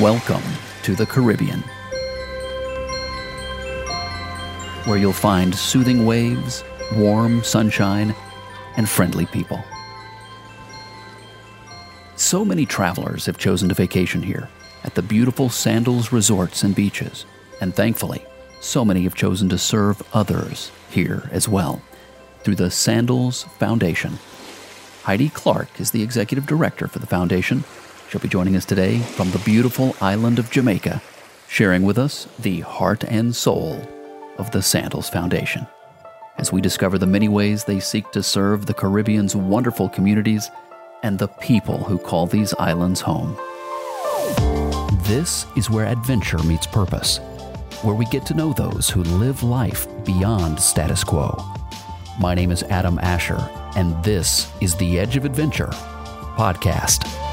Welcome to the Caribbean, where you'll find soothing waves, warm sunshine, and friendly people. So many travelers have chosen to vacation here at the beautiful Sandals resorts and beaches, and thankfully, so many have chosen to serve others here as well through the Sandals Foundation. Heidi Clarke is the executive director for the foundation She'll be joining us today from the beautiful island of Jamaica, sharing with us the heart and soul of the Sandals Foundation as we discover the many ways they seek to serve the Caribbean's wonderful communities and the people who call these islands home. This is where adventure meets purpose, where we get to know those who live life beyond status quo. My name is Adam Asher, and this is the Edge of Adventure podcast.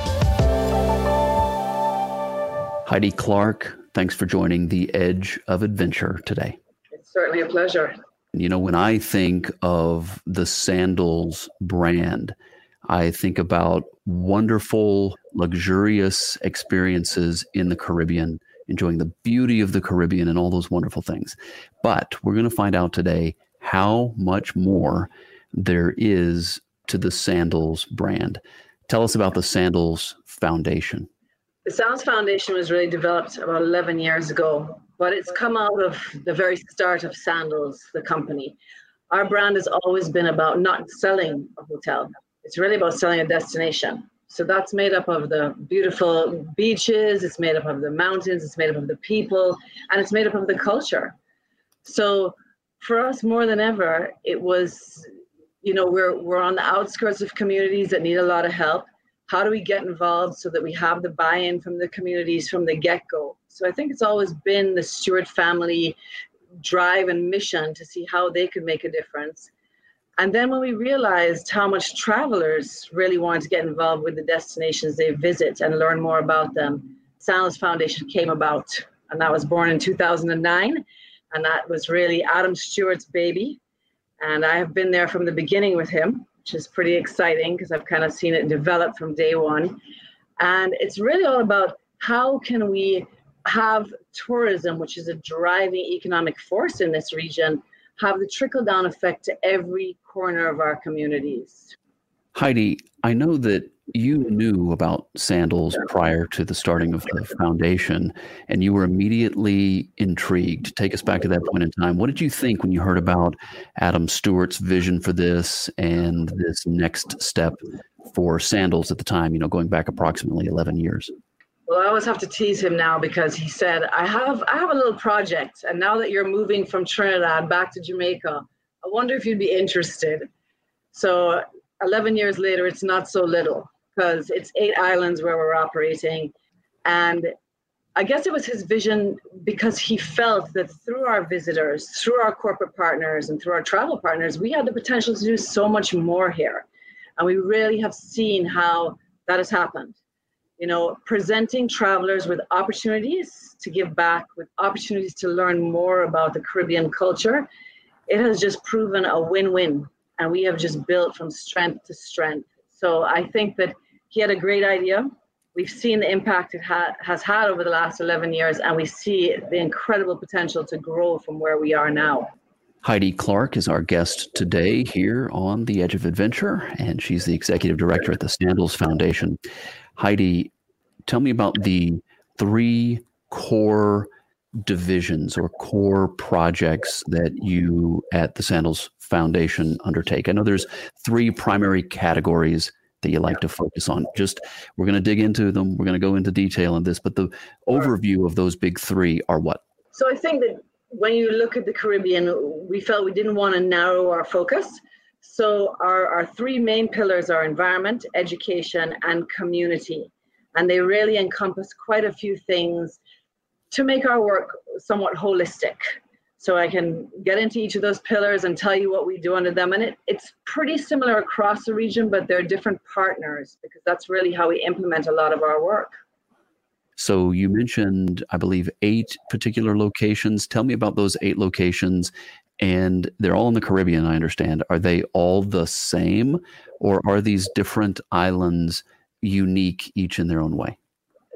Heidi Clarke, thanks for joining the Edge of Adventure today. It's certainly a pleasure. You know, when I think of the Sandals brand, I think about wonderful, luxurious experiences in the Caribbean, enjoying the beauty of the Caribbean and all those wonderful things. But we're going to find out today how much more there is to the Sandals brand. Tell us about the Sandals Foundation. The Sandals Foundation was really developed about 11 years ago, but it's come out of the very start of Sandals, the company. Our brand has always been about not selling a hotel, it's really about selling a destination. So that's made up of the beautiful beaches, it's made up of the mountains, it's made up of the people, and it's made up of the culture. So for us, more than ever, it was, you know, we're, we're on the outskirts of communities that need a lot of help how do we get involved so that we have the buy-in from the communities from the get-go so i think it's always been the stewart family drive and mission to see how they could make a difference and then when we realized how much travelers really wanted to get involved with the destinations they visit and learn more about them Sandals Foundation came about. And that was born in 2009. And that was really Adam Stewart's baby. And I have been there from the beginning with him which is pretty exciting because I've kind of seen it develop from day one. And it's really all about how can we have tourism, which is a driving economic force in this region, have the trickle down effect to every corner of our communities. Heidi, I know that you knew about sandals prior to the starting of the foundation and you were immediately intrigued. Take us back to that point in time. What did you think when you heard about adam stewart's vision for this and this next step for sandals at the time you know going back approximately 11 years? Well i always have to tease him now because he said i have i have a little project and now that you're moving from trinidad back to jamaica i wonder if you'd be interested. So 11 years later it's not so little because it's eight islands where we're operating. And I guess it was his vision because he felt that through our visitors, through our corporate partners, and through our travel partners, we had the potential to do so much more here. And we really have seen how that has happened. You know, presenting travelers with opportunities to give back, with opportunities to learn more about the Caribbean culture, it has just proven a win win. And we have just built from strength to strength. So I think that he had a great idea. We've seen the impact it ha- has had over the last 11 years, and we see the incredible potential to grow from where we are now. Heidi Clarke is our guest today here on The Edge of Adventure, and she's the executive director at the Sandals Foundation. Heidi, tell me about the three core divisions or core projects that you at the Sandals Foundation undertake. I know there's three primary categories that you like to focus on. Just we're going to dig into them. We're going to go into detail on this, but the overview of those big three are what? So I think that when you look at the Caribbean, we felt we didn't want to narrow our focus. So our, our three main pillars are environment, education, and community. And they really encompass quite a few things to make our work somewhat holistic so I can get into each of those pillars and tell you what we do under them. And it, it's pretty similar across the region, but they're different partners because that's really how we implement a lot of our work. So you mentioned, I believe, eight particular locations. Tell me about those eight locations. And they're all in the Caribbean, I understand. Are they all the same, or are these different islands unique each in their own way?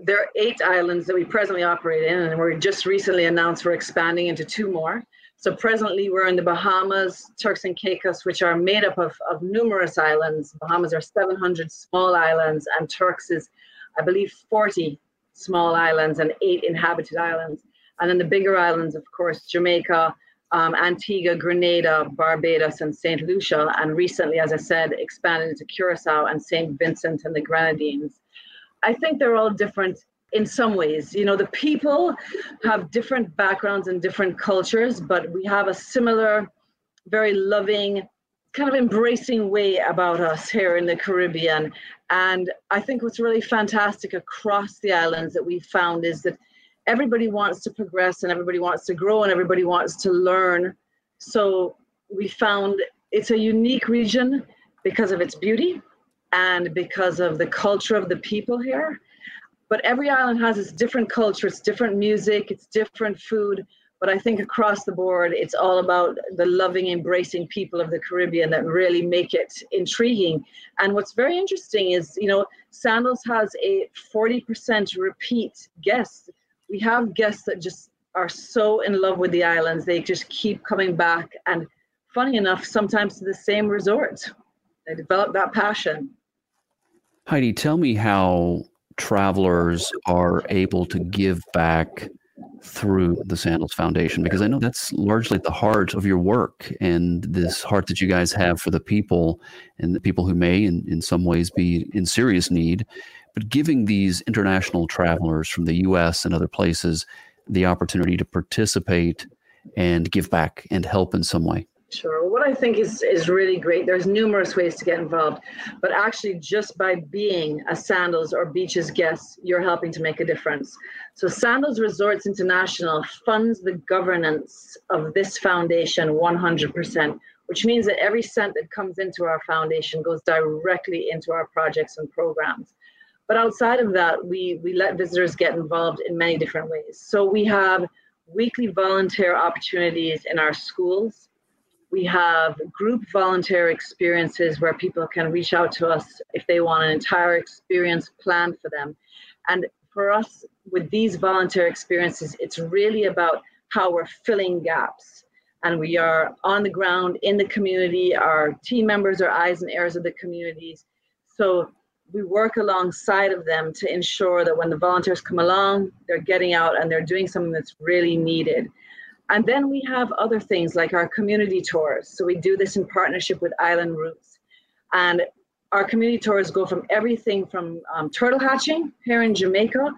There are eight islands that we presently operate in, and we're just recently announced we're expanding into two more. So presently we're in the Bahamas, Turks and Caicos, which are made up of, of numerous islands. Bahamas are 700 small islands, and Turks is, I believe, 40 small islands and eight inhabited islands. And then the bigger islands, of course, Jamaica, um, Antigua, Grenada, Barbados, and St. Lucia. And recently, as I said, expanded into Curacao and St. Vincent and the Grenadines. I think they're all different in some ways. You know, the people have different backgrounds and different cultures, but we have a similar, very loving, kind of embracing way about us here in the Caribbean. And I think what's really fantastic across the islands that we found is that everybody wants to progress and everybody wants to grow and everybody wants to learn. So we found it's a unique region because of its beauty and because of the culture of the people here but every island has its different culture, it's different music, it's different food. But I think across the board, it's all about the loving, embracing people of the Caribbean that really make it intriguing. And what's very interesting is, you know, Sandals has a 40% repeat guest. We have guests that just are so in love with the islands, they just keep coming back. And funny enough, sometimes to the same resort. They develop that passion. Heidi, tell me how travelers are able to give back through the Sandals Foundation? Because I know that's largely at the heart of your work and this heart that you guys have for the people and the people who may, in, in some ways, be in serious need. But giving these international travelers from the US and other places the opportunity to participate and give back and help in some way. Sure. What I think is is really great. There's numerous ways to get involved, but actually, just by being a Sandals or Beaches guest, you're helping to make a difference. So, Sandals Resorts International funds the governance of this foundation 100%, which means that every cent that comes into our foundation goes directly into our projects and programs. But outside of that, we we let visitors get involved in many different ways. So we have weekly volunteer opportunities in our schools we have group volunteer experiences where people can reach out to us if they want an entire experience planned for them. And for us, with these volunteer experiences, it's really about how we're filling gaps. And we are on the ground in the community. Our team members are eyes and ears of the communities. So we work alongside of them to ensure that when the volunteers come along, they're getting out and they're doing something that's really needed. And then we have other things like our community tours. So we do this in partnership with Island Roots. And our community tours go from everything from um, turtle hatching here in Jamaica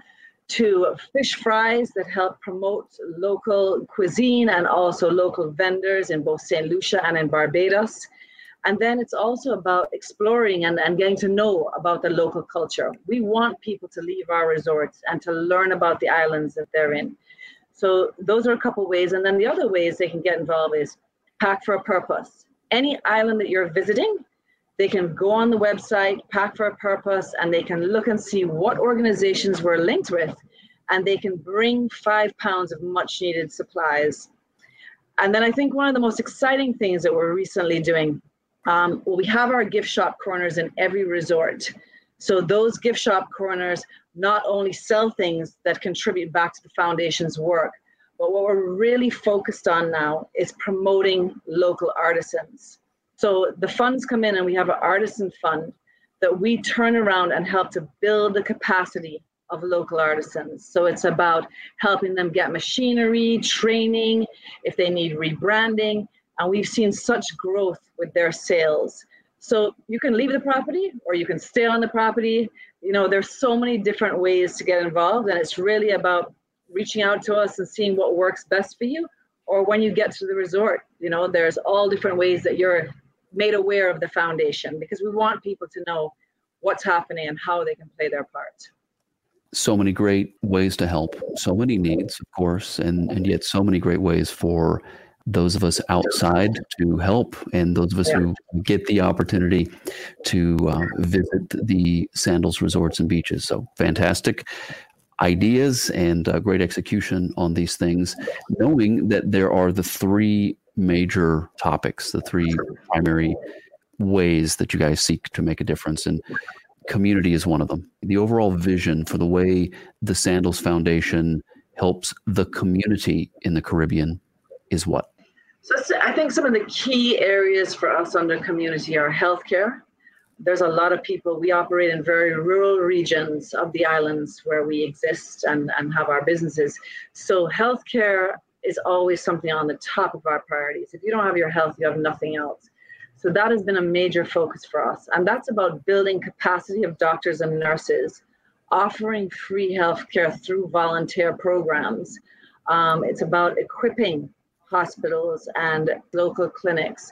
to fish fries that help promote local cuisine and also local vendors in both St. Lucia and in Barbados. And then it's also about exploring and, and getting to know about the local culture. We want people to leave our resorts and to learn about the islands that they're in. So those are a couple ways. And then the other ways they can get involved is Pack for a Purpose. Any island that you're visiting, they can go on the website, Pack for a Purpose, and they can look and see what organizations we're linked with, and they can bring five pounds of much needed supplies. And then I think one of the most exciting things that we're recently doing, um, well, we have our gift shop corners in every resort. So those gift shop corners not only sell things that contribute back to the foundation's work, but what we're really focused on now is promoting local artisans. So the funds come in and we have an artisan fund that we turn around and help to build the capacity of local artisans. So it's about helping them get machinery, training, if they need rebranding. And we've seen such growth with their sales. So you can leave the property or you can stay on the property. You know, there's so many different ways to get involved, and it's really about reaching out to us and seeing what works best for you. Or when you get to the resort, you know, there's all different ways that you're made aware of the foundation because we want people to know what's happening and how they can play their part. So many great ways to help, so many needs, of course, and, and yet so many great ways for those of us outside to help and those of us who get the opportunity to uh, visit the sandals resorts and beaches so fantastic ideas and uh, great execution on these things knowing that there are the three major topics the three primary ways that you guys seek to make a difference and community is one of them. The overall vision for the way the Sandals Foundation helps the community in the Caribbean is what? So I think some of the key areas for us under community are healthcare. There's a lot of people, we operate in very rural regions of the islands where we exist and, and have our businesses. So healthcare is always something on the top of our priorities. If you don't have your health, you have nothing else. So that has been a major focus for us. And that's about building capacity of doctors and nurses, offering free healthcare through volunteer programs. Um, it's about equipping hospitals and local clinics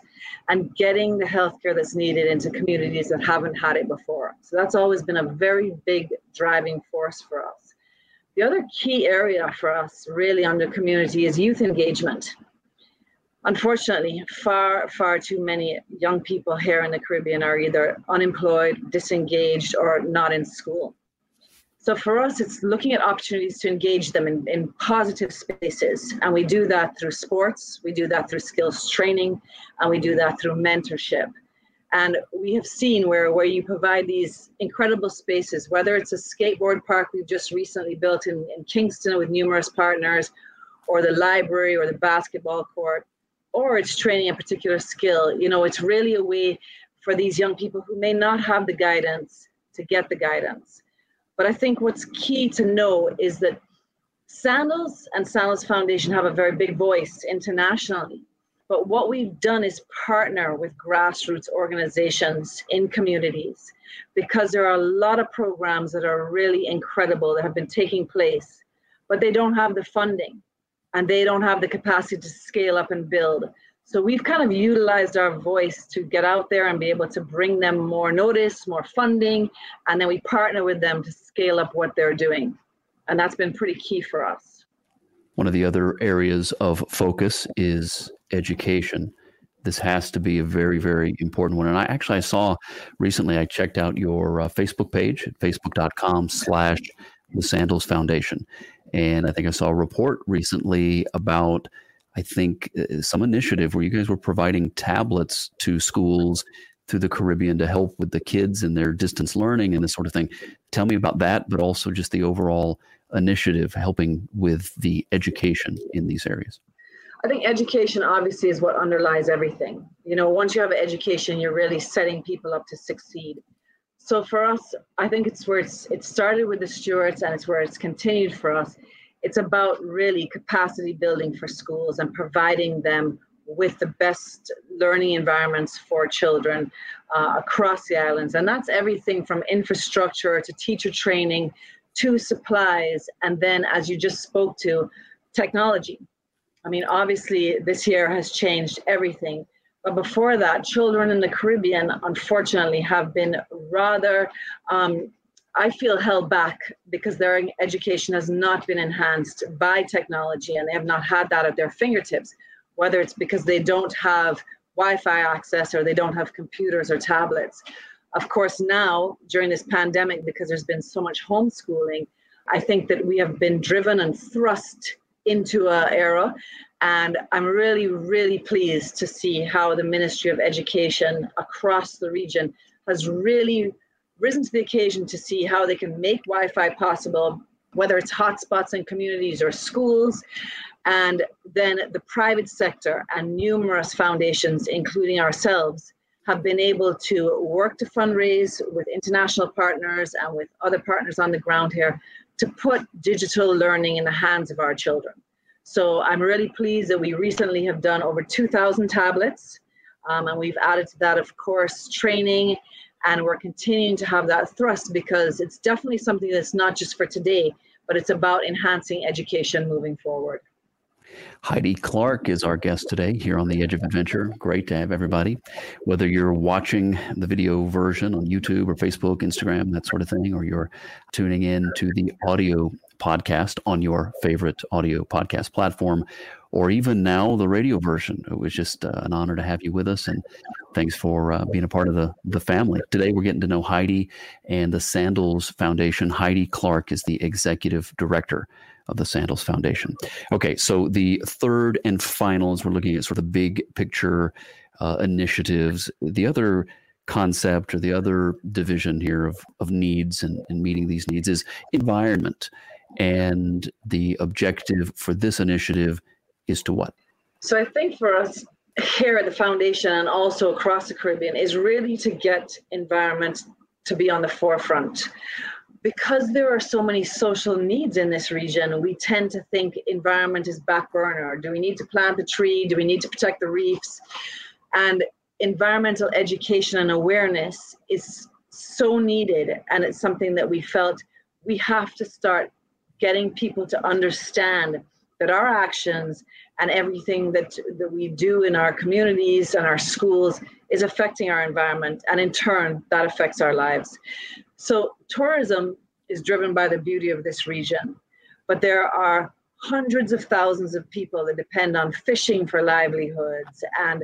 and getting the healthcare that's needed into communities that haven't had it before. So that's always been a very big driving force for us. The other key area for us really under community is youth engagement. Unfortunately, far, far too many young people here in the Caribbean are either unemployed, disengaged, or not in school. So for us, it's looking at opportunities to engage them in, in positive spaces. And we do that through sports, we do that through skills training, and we do that through mentorship. And we have seen where, where you provide these incredible spaces, whether it's a skateboard park we've just recently built in, in Kingston with numerous partners, or the library or the basketball court, or it's training a particular skill. You know, it's really a way for these young people who may not have the guidance to get the guidance. But I think what's key to know is that Sandals and Sandals Foundation have a very big voice internationally. But what we've done is partner with grassroots organizations in communities because there are a lot of programs that are really incredible that have been taking place, but they don't have the funding and they don't have the capacity to scale up and build. So we've kind of utilized our voice to get out there and be able to bring them more notice, more funding, and then we partner with them to scale up what they're doing. And that's been pretty key for us. One of the other areas of focus is education. This has to be a very, very important one. And I actually I saw recently I checked out your uh, Facebook page at facebook.com slash the Sandals Foundation. And I think I saw a report recently about I think, uh, some initiative where you guys were providing tablets to schools through the Caribbean to help with the kids and their distance learning and this sort of thing. Tell me about that, but also just the overall initiative helping with the education in these areas. I think education obviously is what underlies everything. You know, once you have education, you're really setting people up to succeed. So for us, I think it's where it's it started with the Stewarts and it's where it's continued for us it's about really capacity building for schools and providing them with the best learning environments for children uh, across the islands. And that's everything from infrastructure to teacher training to supplies. And then, as you just spoke to, technology. I mean, obviously, this year has changed everything. But before that, children in the Caribbean, unfortunately, have been rather um, I feel held back because their education has not been enhanced by technology and they have not had that at their fingertips, whether it's because they don't have Wi Fi access or they don't have computers or tablets. Of course, now during this pandemic, because there's been so much homeschooling, I think that we have been driven and thrust into an era. And I'm really, really pleased to see how the Ministry of Education across the region has really risen to the occasion to see how they can make Wi-Fi possible, whether it's hotspots in communities or schools. And then the private sector and numerous foundations, including ourselves, have been able to work to fundraise with international partners and with other partners on the ground here to put digital learning in the hands of our children. So I'm really pleased that we recently have done over 2,000 tablets. Um, and we've added to that, of course, training and we're continuing to have that thrust because it's definitely something that's not just for today, but it's about enhancing education moving forward. Heidi Clarke is our guest today here on the Edge of Adventure. Great to have everybody. Whether you're watching the video version on YouTube or Facebook, Instagram, that sort of thing, or you're tuning in to the audio podcast on your favorite audio podcast platform, or even now the radio version. It was just uh, an honor to have you with us, and thanks for uh, being a part of the the family. Today we're getting to know Heidi and the Sandals Foundation. Heidi Clarke is the executive director of the Sandals Foundation. Okay, so the third and final, as we're looking at sort of big picture uh, initiatives, the other concept or the other division here of, of needs and, and meeting these needs is environment. And the objective for this initiative is to what? So I think for us here at the foundation and also across the Caribbean is really to get environment to be on the forefront. Because there are so many social needs in this region, we tend to think environment is back burner. Do we need to plant the tree? Do we need to protect the reefs? And environmental education and awareness is so needed. And it's something that we felt we have to start getting people to understand that our actions and everything that, that we do in our communities and our schools is affecting our environment. And in turn, that affects our lives. So, tourism is driven by the beauty of this region, but there are hundreds of thousands of people that depend on fishing for livelihoods. And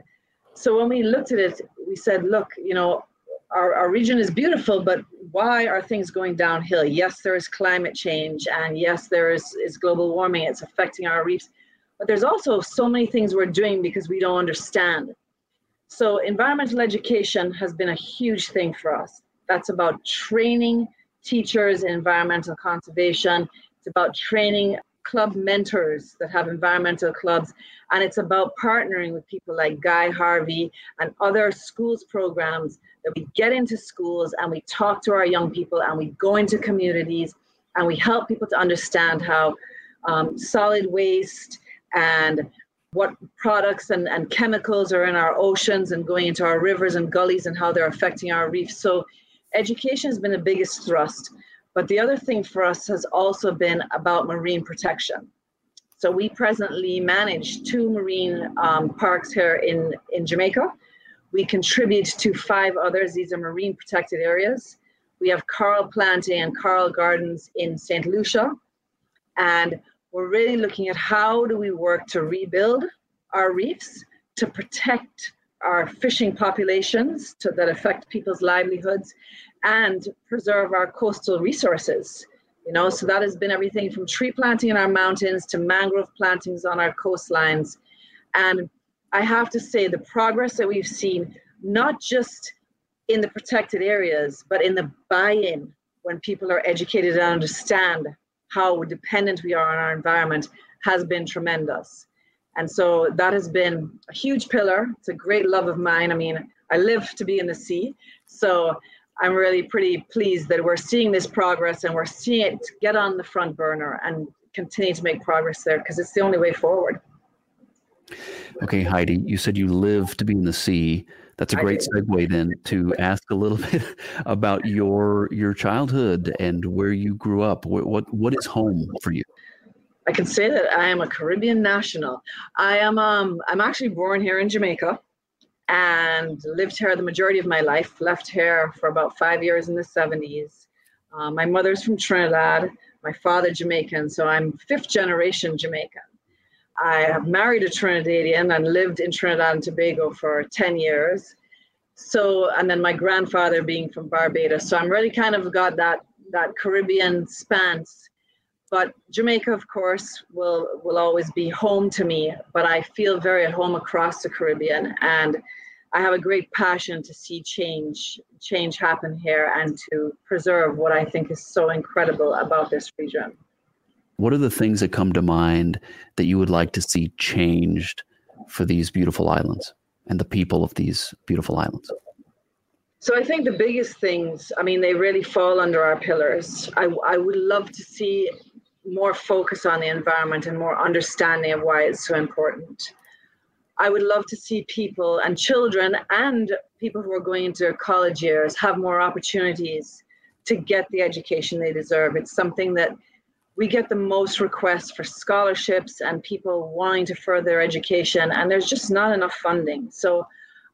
so, when we looked at it, we said, look, you know, our, our region is beautiful, but why are things going downhill? Yes, there is climate change, and yes, there is, is global warming. It's affecting our reefs. But there's also so many things we're doing because we don't understand. So, environmental education has been a huge thing for us. That's about training teachers in environmental conservation, it's about training club mentors that have environmental clubs. And it's about partnering with people like Guy Harvey and other schools programs that we get into schools and we talk to our young people and we go into communities and we help people to understand how um, solid waste and what products and, and chemicals are in our oceans and going into our rivers and gullies and how they're affecting our reefs. So education has been the biggest thrust. But the other thing for us has also been about marine protection. So we presently manage two marine um, parks here in, in Jamaica. We contribute to five others. These are marine protected areas. We have coral planting and coral gardens in St. Lucia. And we're really looking at how do we work to rebuild our reefs, to protect our fishing populations to, that affect people's livelihoods, and preserve our coastal resources. You know, so that has been everything from tree planting in our mountains to mangrove plantings on our coastlines. And I have to say, the progress that we've seen, not just in the protected areas, but in the buy in when people are educated and understand how dependent we are on our environment, has been tremendous. And so that has been a huge pillar. It's a great love of mine. I mean, I live to be in the sea. So I'm really pretty pleased that we're seeing this progress and we're seeing it get on the front burner and continue to make progress there because it's the only way forward. Okay, Heidi, you said you live to be in the sea. That's a great segue then to ask a little bit about your your childhood and where you grew up. What what, what is home for you? I can say that I am a Caribbean national. I am um I'm actually born here in Jamaica and lived here the majority of my life. Left here for about five years in the 70s. Uh, my mother's from Trinidad, my father Jamaican, so I'm fifth generation Jamaican. I have married a Trinidadian and lived in Trinidad and Tobago for 10 years. So, and then my grandfather being from Barbados. So I'm really kind of got that that Caribbean spans. But Jamaica, of course, will will always be home to me. But I feel very at home across the Caribbean, and I have a great passion to see change change happen here and to preserve what I think is so incredible about this region. What are the things that come to mind that you would like to see changed for these beautiful islands and the people of these beautiful islands? So I think the biggest things, I mean, they really fall under our pillars. I, I would love to see more focus on the environment and more understanding of why it's so important. I would love to see people and children and people who are going into college years have more opportunities to get the education they deserve. It's something that we get the most requests for scholarships and people wanting to further education, and there's just not enough funding. So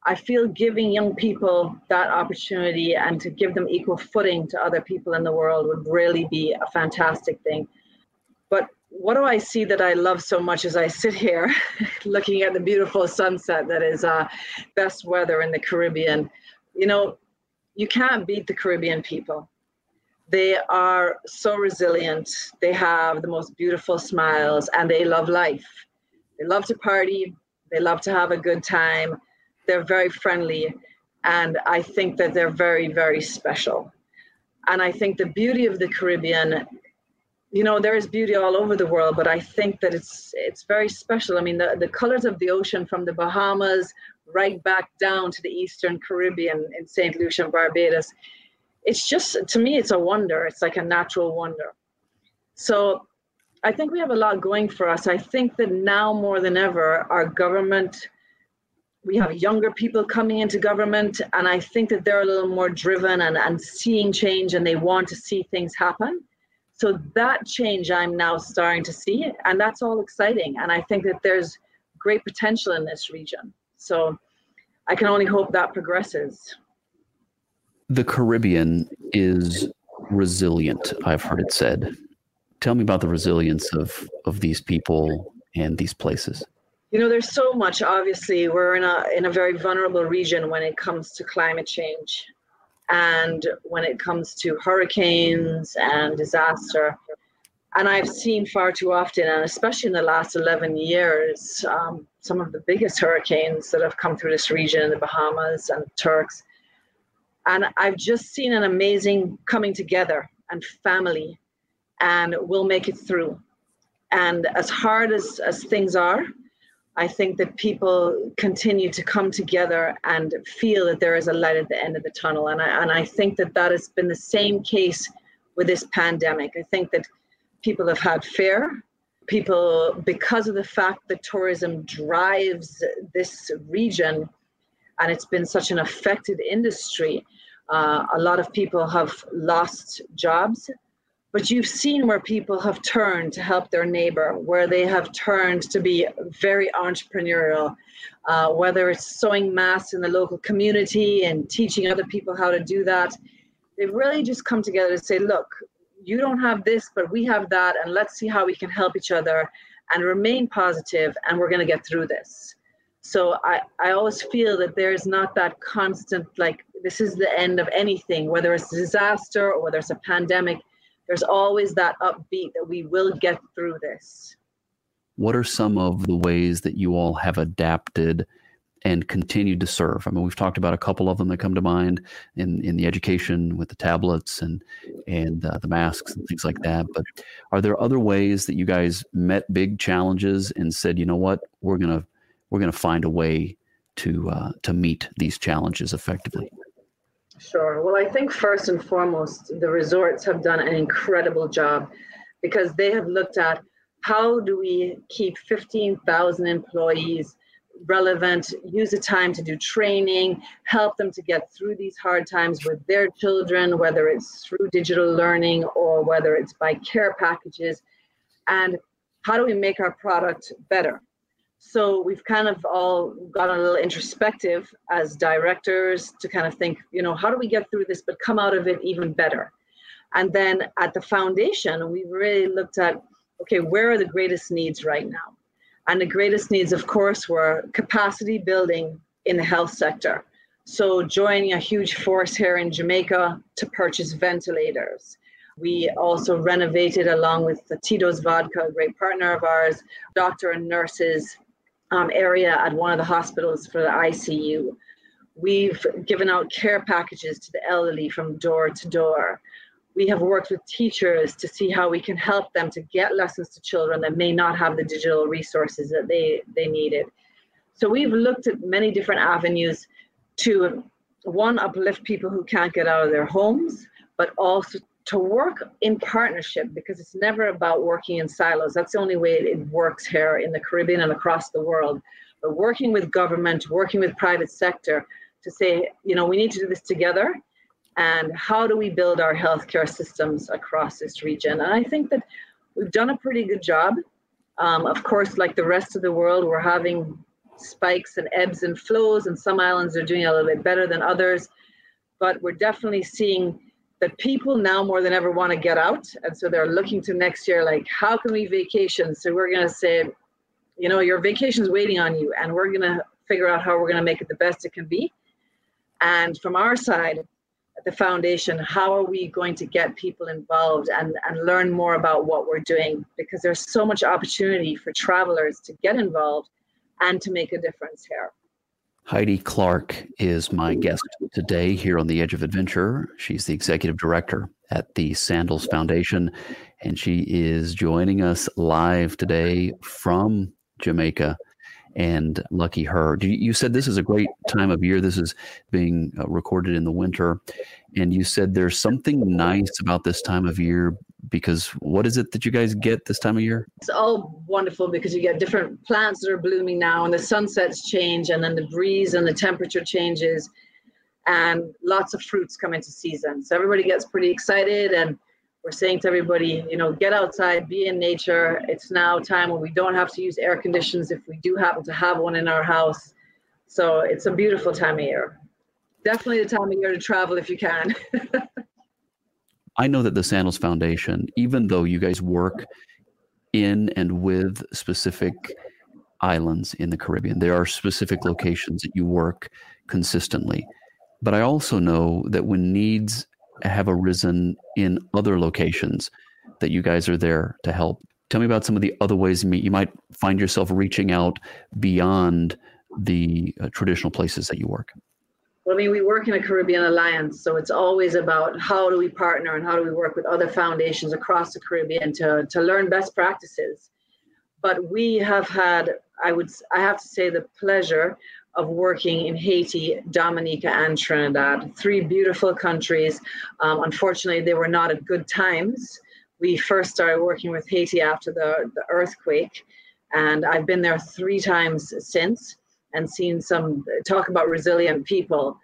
I feel giving young people that opportunity and to give them equal footing to other people in the world would really be a fantastic thing. What do I see that I love so much as I sit here looking at the beautiful sunset that is uh, best weather in the Caribbean? You know, you can't beat the Caribbean people. They are so resilient. They have the most beautiful smiles and they love life. They love to party. They love to have a good time. They're very friendly. And I think that they're very, very special. And I think the beauty of the Caribbean, you know, there is beauty all over the world, but I think that it's it's very special. I mean, the, the colors of the ocean from the Bahamas right back down to the Eastern Caribbean in St. Lucia and Barbados. It's just, to me, it's a wonder. It's like a natural wonder. So I think we have a lot going for us. I think that now more than ever, our government, we have younger people coming into government, and I think that they're a little more driven and, and seeing change and they want to see things happen. So that change I'm now starting to see, and that's all exciting. And I think that there's great potential in this region. So I can only hope that progresses. The Caribbean is resilient, I've heard it said. Tell me about the resilience of, of these people and these places. You know, there's so much. Obviously, we're in a in a very vulnerable region when it comes to climate change, and when it comes to hurricanes and disaster. And I've seen far too often, and especially in the last 11 years, um, some of the biggest hurricanes that have come through this region in the Bahamas and Turks. And I've just seen an amazing coming together and family, and we'll make it through. And as hard as, as things are, I think that people continue to come together and feel that there is a light at the end of the tunnel. And I, and I think that that has been the same case with this pandemic. I think that people have had fear. People, because of the fact that tourism drives this region and it's been such an affected industry, uh, a lot of people have lost jobs. But you've seen where people have turned to help their neighbor, where they have turned to be very entrepreneurial, uh, whether it's sewing masks in the local community and teaching other people how to do that. They've really just come together to say, look, you don't have this, but we have that, and let's see how we can help each other and remain positive, and we're going to get through this. So I, I always feel that there's not that constant, like, this is the end of anything, whether it's a disaster or whether it's a pandemic, there's always that upbeat that we will get through this. What are some of the ways that you all have adapted and continued to serve. I mean, we've talked about a couple of them that come to mind in, in the education with the tablets and and uh, the masks and things like that. But are there other ways that you guys met big challenges and said, you know what, we're gonna we're gonna find a way to uh, to meet these challenges effectively? Sure. Well, I think first and foremost, the resorts have done an incredible job because they have looked at how do we keep 15,000 employees relevant, use the time to do training, help them to get through these hard times with their children, whether it's through digital learning or whether it's by care packages. And how do we make our product better? So we've kind of all got a little introspective as directors to kind of think, you know, how do we get through this but come out of it even better? And then at the foundation, we really looked at, okay, where are the greatest needs right now? And the greatest needs, of course, were capacity building in the health sector. So, joining a huge force here in Jamaica to purchase ventilators. We also renovated, along with the Tito's Vodka, a great partner of ours, doctor and nurses um, area at one of the hospitals for the ICU. We've given out care packages to the elderly from door to door we have worked with teachers to see how we can help them to get lessons to children that may not have the digital resources that they, they needed. So we've looked at many different avenues to one, uplift people who can't get out of their homes, but also to work in partnership because it's never about working in silos. That's the only way it works here in the Caribbean and across the world. But working with government, working with private sector to say, you know, we need to do this together and how do we build our healthcare systems across this region? And I think that we've done a pretty good job. Um, of course, like the rest of the world, we're having spikes and ebbs and flows, and some islands are doing a little bit better than others. But we're definitely seeing that people now more than ever want to get out. And so they're looking to next year, like, how can we vacation? So we're going to say, you know, your vacation's waiting on you, and we're going to figure out how we're going to make it the best it can be. And from our side, the foundation, how are we going to get people involved and, and learn more about what we're doing? Because there's so much opportunity for travelers to get involved and to make a difference here. Heidi Clarke is my guest today here on the Edge of Adventure. She's the executive director at the Sandals Foundation, and she is joining us live today from Jamaica. And lucky her. You said this is a great time of year. This is being uh, recorded in the winter. And you said there's something nice about this time of year because what is it that you guys get this time of year? It's all wonderful because you get different plants that are blooming now, and the sunsets change, and then the breeze and the temperature changes, and lots of fruits come into season. So everybody gets pretty excited, and we're saying to everybody, you know, get outside, be in nature. It's now time when we don't have to use air conditions if we do happen to have one in our house. So it's a beautiful time of year. Definitely the time of year to travel if you can. I know that the Sandals Foundation, even though you guys work in and with specific islands in the Caribbean, there are specific locations that you work consistently. But I also know that when needs have arisen in other locations, that you guys are there to help. Tell me about some of the other ways you might find yourself reaching out beyond the uh, traditional places that you work. Well, I mean, we work in a Caribbean alliance, so it's always about how do we partner and how do we work with other foundations across the Caribbean to, to learn best practices. But we have had, I would, I have to say, the pleasure of working in Haiti, Dominica, and Trinidad, three beautiful countries. Um, unfortunately, they were not at good times. We first started working with Haiti after the, the earthquake, and I've been there three times since and seen some talk about resilient people.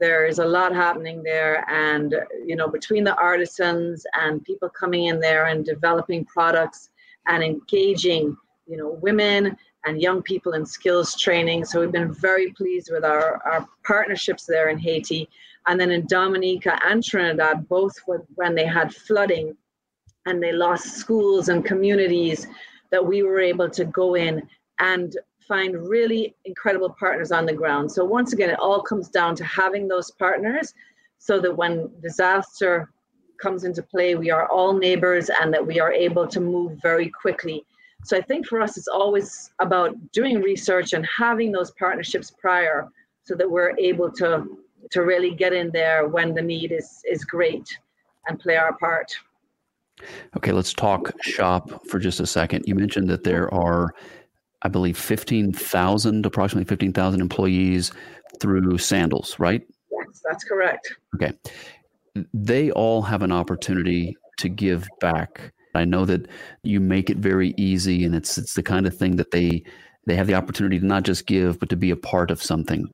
There's a lot happening there and you know between the artisans and people coming in there and developing products and engaging you know women and young people in skills training. So we've been very pleased with our, our partnerships there in haiti. And then in dominica and trinidad both when they had flooding and they lost schools and communities that we were able to go in and find really incredible partners on the ground. So once again, it all comes down to having those partners so that when disaster comes into play, we are all neighbors and that we are able to move very quickly. So I think for us, it's always about doing research and having those partnerships prior so that we're able to, to really get in there when the need is, is great and play our part. Okay, let's talk shop for just a second. You mentioned that there are I believe, 15,000, approximately 15,000 employees through Sandals, right? Yes, that's correct. Okay. They all have an opportunity to give back. I know that you make it very easy and it's it's the kind of thing that they they have the opportunity to not just give but to be a part of something.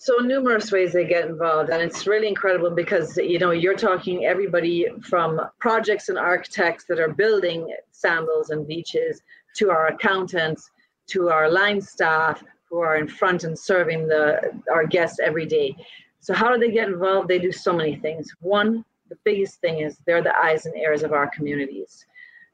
So numerous ways they get involved and it's really incredible because you know you're talking everybody from projects and architects that are building sandals and beaches to our accountants to our line staff who are in front and serving the our guests every day. So how do they get involved? They do so many things. One, the biggest thing is they're the eyes and ears of our communities.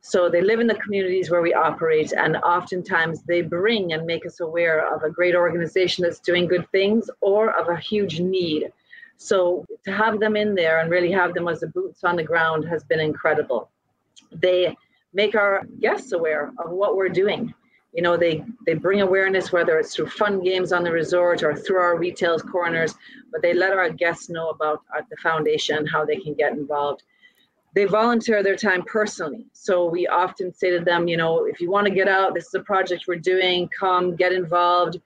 So they live in the communities where we operate, and oftentimes they bring and make us aware of a great organization that's doing good things or of a huge need. So to have them in there and really have them as the boots on the ground has been incredible. They make our guests aware of what we're doing you know they they bring awareness whether it's through fun games on the resort or through our retail corners but they let our guests know about uh, the foundation how they can get involved. They volunteer their time personally. So we often say to them you know if you want to get out this is a project we're doing come get involved.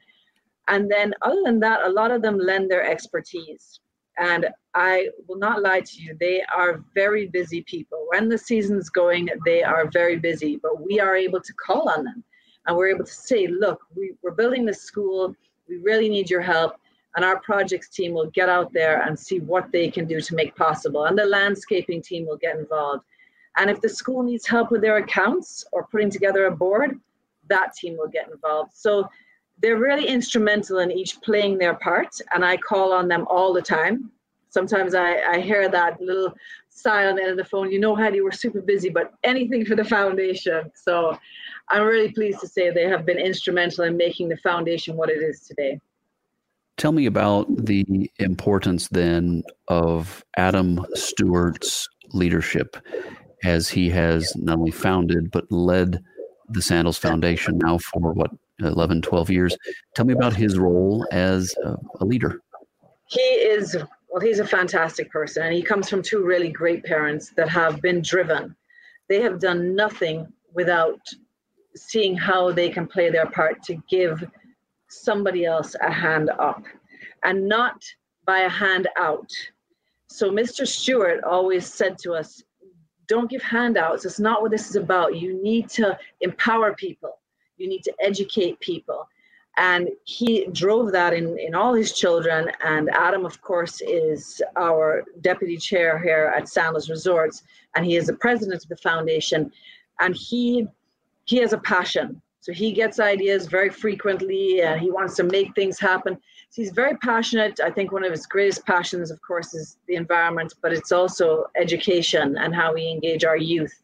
And then other than that a lot of them lend their expertise. And i will not lie to you they are very busy people. When the season's going they are very busy but we are able to call on them and we're able to say, look, we, we're building this school, we really need your help. And our projects team will get out there and see what they can do to make possible. And the landscaping team will get involved. And if the school needs help with their accounts or putting together a board, that team will get involved. So they're really instrumental in each playing their part. And I call on them all the time. Sometimes I, I hear that little sigh on the end of the phone, you know, Heidi, we're super busy, but anything for the foundation. So I'm really pleased to say they have been instrumental in making the foundation what it is today. Tell me about the importance then of Adam Stewart's leadership as he has not only founded but led the Sandals Foundation now for what 11, 12 years. Tell me about his role as a, a leader. He is, well, he's a fantastic person, and he comes from two really great parents that have been driven. They have done nothing without seeing how they can play their part to give somebody else a hand up and not by a hand out. So Mr. Stewart always said to us, don't give handouts. It's not what this is about. You need to empower people. You need to educate people. And he drove that in, in all his children. And Adam, of course, is our deputy chair here at Sandals Resorts, and he is the president of the foundation. And he he has a passion. So he gets ideas very frequently, and he wants to make things happen. So he's very passionate. I think one of his greatest passions, of course, is the environment, but it's also education and how we engage our youth.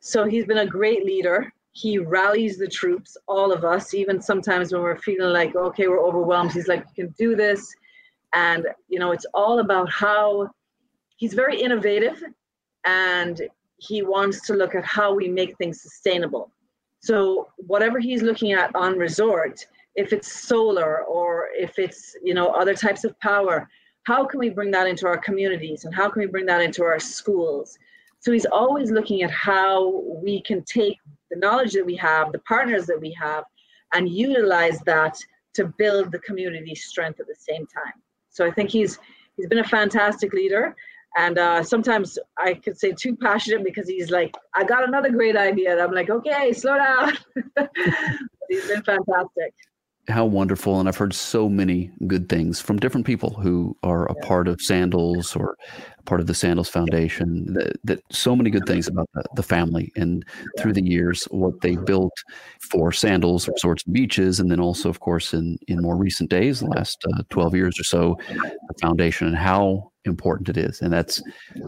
So he's been a great leader. He rallies the troops, all of us, even sometimes when we're feeling like, okay, we're overwhelmed. He's like, you can do this. And, you know, it's all about how he's very innovative and he wants to look at how we make things sustainable. So, whatever he's looking at on resort, if it's solar or if it's you know other types of power how can we bring that into our communities and how can we bring that into our schools so he's always looking at how we can take the knowledge that we have the partners that we have and utilize that to build the community strength at the same time so i think he's he's been a fantastic leader and uh, sometimes I could say too passionate because he's like, I got another great idea. And I'm like, okay, slow down. he's been fantastic how wonderful and i've heard so many good things from different people who are a yeah. part of sandals or part of the sandals foundation that, that so many good things about the, the, family and through the years what they built for sandals resorts and beaches and then also of course in in more recent days the last uh, 12 years or so the foundation and how important it is. And that's,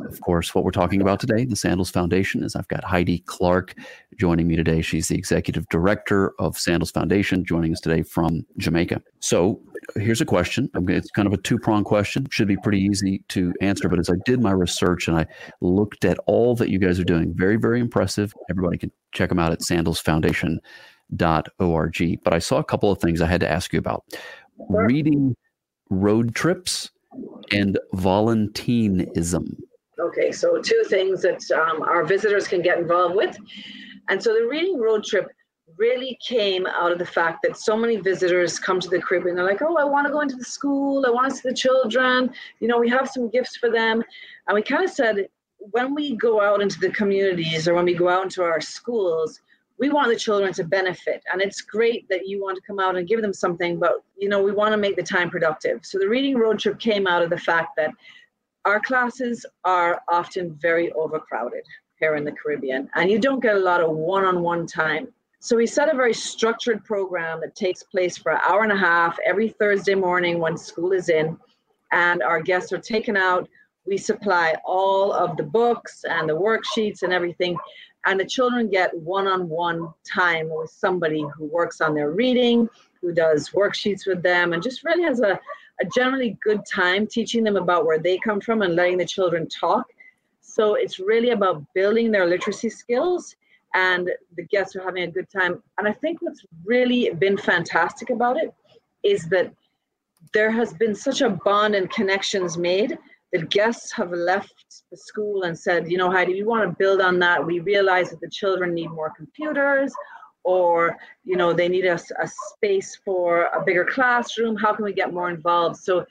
of course, what we're talking about today the Sandals Foundation. Is I've got Heidi Clarke joining me today. She's the executive director of Sandals Foundation, joining us today from Jamaica. So here's a question. It's kind of a two prong question. Should be pretty easy to answer. But as I did my research and I looked at all that you guys are doing, very, very impressive. Everybody can check them out at sandalsfoundation.org. But I saw a couple of things I had to ask you about. Reading road trips and volunteerism. Okay, so two things that um, our visitors can get involved with. And so the reading road trip really came out of the fact that so many visitors come to the Caribbean. They're like, oh, I want to go into the school. I want to see the children. You know, we have some gifts for them. And we kind of said, when we go out into the communities or when we go out into our schools, we want the children to benefit and it's great that you want to come out and give them something but you know we want to make the time productive so the reading road trip came out of the fact that our classes are often very overcrowded here in the caribbean and you don't get a lot of one-on-one time so we set a very structured program that takes place for an hour and a half every thursday morning when school is in. And our guests are taken out. We supply all of the books and the worksheets and everything. And the children get one-on-one time with somebody who works on their reading who does worksheets with them and just really has a, a generally good time teaching them about where they come from and letting the children talk. So it's really about building their literacy skills and the guests are having a good time and i think what's really been fantastic about it is that there has been such a bond and connections made that guests have left the school and said, you know, Heidi, we want to build on that. We realize that the children need more computers or, you know, they need a, a space for a bigger classroom. How can we get more involved? So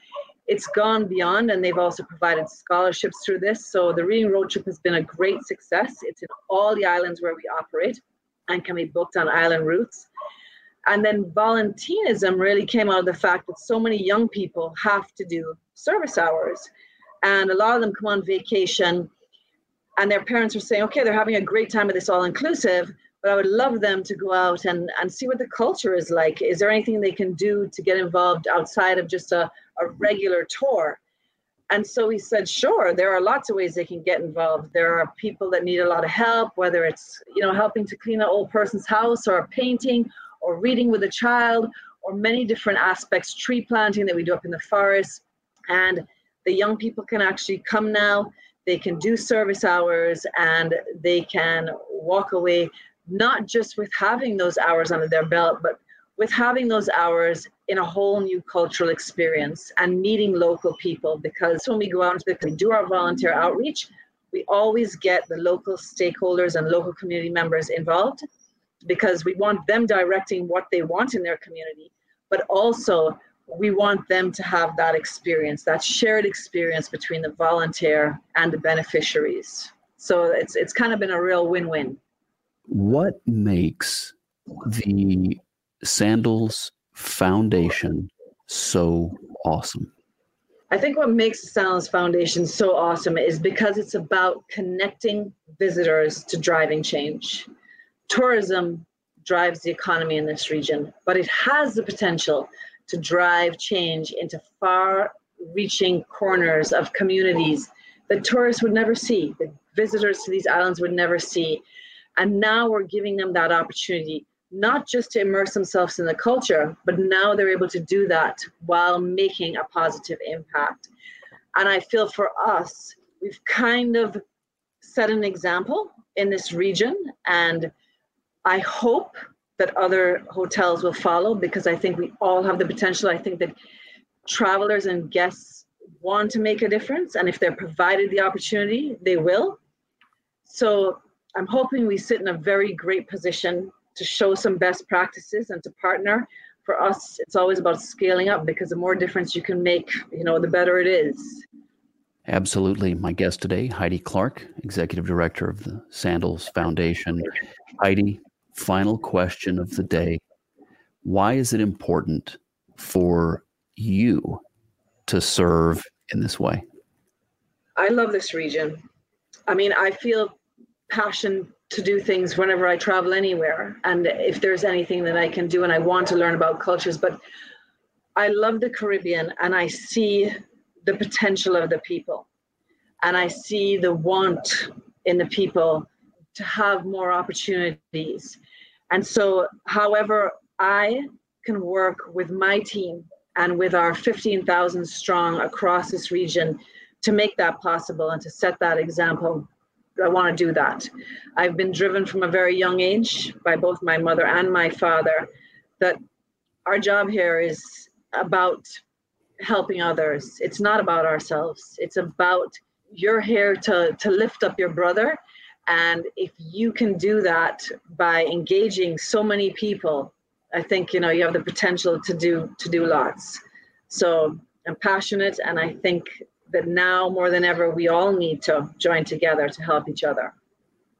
it's gone beyond and they've also provided scholarships through this. So the Reading Road Trip has been a great success. It's in all the islands where we operate and can be booked on island routes. And then volunteerism really came out of the fact that so many young people have to do service hours and a lot of them come on vacation and their parents are saying okay they're having a great time at this all inclusive but i would love them to go out and, and see what the culture is like. Is there anything they can do to get involved outside of just a, a regular tour? And so we said sure there are lots of ways they can get involved. There are people that need a lot of help whether it's you know helping to clean an old person's house or painting or reading with a child or many different aspects tree planting that we do up in the forest. And the young people can actually come now. They can do service hours and they can walk away not just with having those hours under their belt but with having those hours in a whole new cultural experience and meeting local people. Because when we go out the do our volunteer outreach we always get the local stakeholders and local community members involved because we want them directing what they want in their community but also we want them to have that experience that shared experience between the volunteer and the beneficiaries. So it's it's kind of been a real win-win what makes the Sandals Foundation so awesome? I think what makes the Sandals Foundation so awesome is because it's about connecting visitors to driving change. Tourism drives the economy in this region, but it has the potential to drive change into far reaching corners of communities that tourists would never see, that visitors to these islands would never see. And now we're giving them that opportunity not just to immerse themselves in the culture, but now they're able to do that while making a positive impact. And I feel for us, we've kind of set an example in this region. And I hope that other hotels will follow because I think we all have the potential. I think that travelers and guests want to make a difference. And if they're provided the opportunity, they will. So I'm hoping we sit in a very great position to show some best practices and to partner. For us, it's always about scaling up because the more difference you can make, you know, the better it is. Absolutely. My guest today, Heidi Clarke, Executive Director of the Sandals Foundation. Heidi, final question of the day. Why is it important for you to serve in this way? I love this region. I mean, I feel passion to do things whenever I travel anywhere. And if there's anything that I can do, and I want to learn about cultures, but I love the Caribbean and I see the potential of the people. And I see the want in the people to have more opportunities. And so, however, I can work with my team and with our 15,000 strong across this region to make that possible and to set that example I want to do that. I've been driven from a very young age by both my mother and my father that our job here is about helping others. It's not about ourselves. It's about you're here to, to lift up your brother. And if you can do that by engaging so many people, I think you know you have the potential to do to do lots. So I'm passionate and I think that now more than ever, we all need to join together to help each other.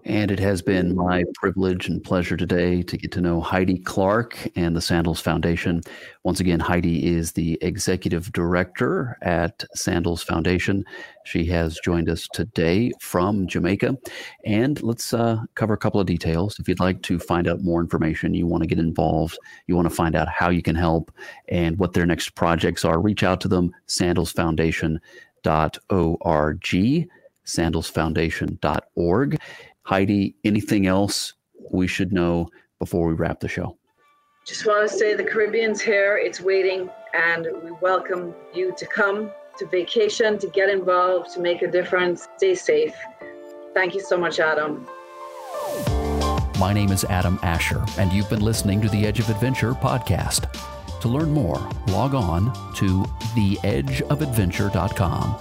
And it has been my privilege and pleasure today to get to know Heidi Clarke and the Sandals Foundation. Once again, Heidi is the executive director at Sandals Foundation. She has joined us today from Jamaica. And let's uh, cover a couple of details. If you'd like to find out more information, you want to get involved, you want to find out how you can help and what their next projects are, reach out to them, Sandals Foundation sandalsfoundation.org, sandalsfoundation.org. Heidi, anything else we should know before we wrap the show? Just want to say the Caribbean's here, it's waiting, and we welcome you to come to vacation, to get involved, to make a difference. Stay safe. Thank you so much, Adam. My name is Adam Asher, and you've been listening to the Edge of Adventure podcast. To learn more, log on to theedgeofadventure.com.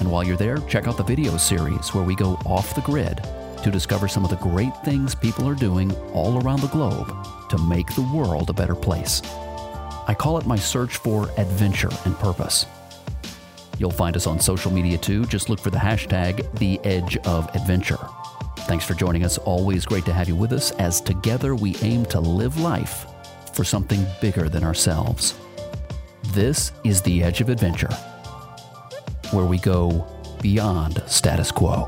And while you're there, check out the video series where we go off the grid to discover some of the great things people are doing all around the globe to make the world a better place. I call it my search for adventure and purpose. You'll find us on social media too. Just look for the hashtag The Edge of Adventure. Thanks for joining us. Always great to have you with us as together we aim to live life for something bigger than ourselves. This is the Edge of Adventure, where we go beyond status quo.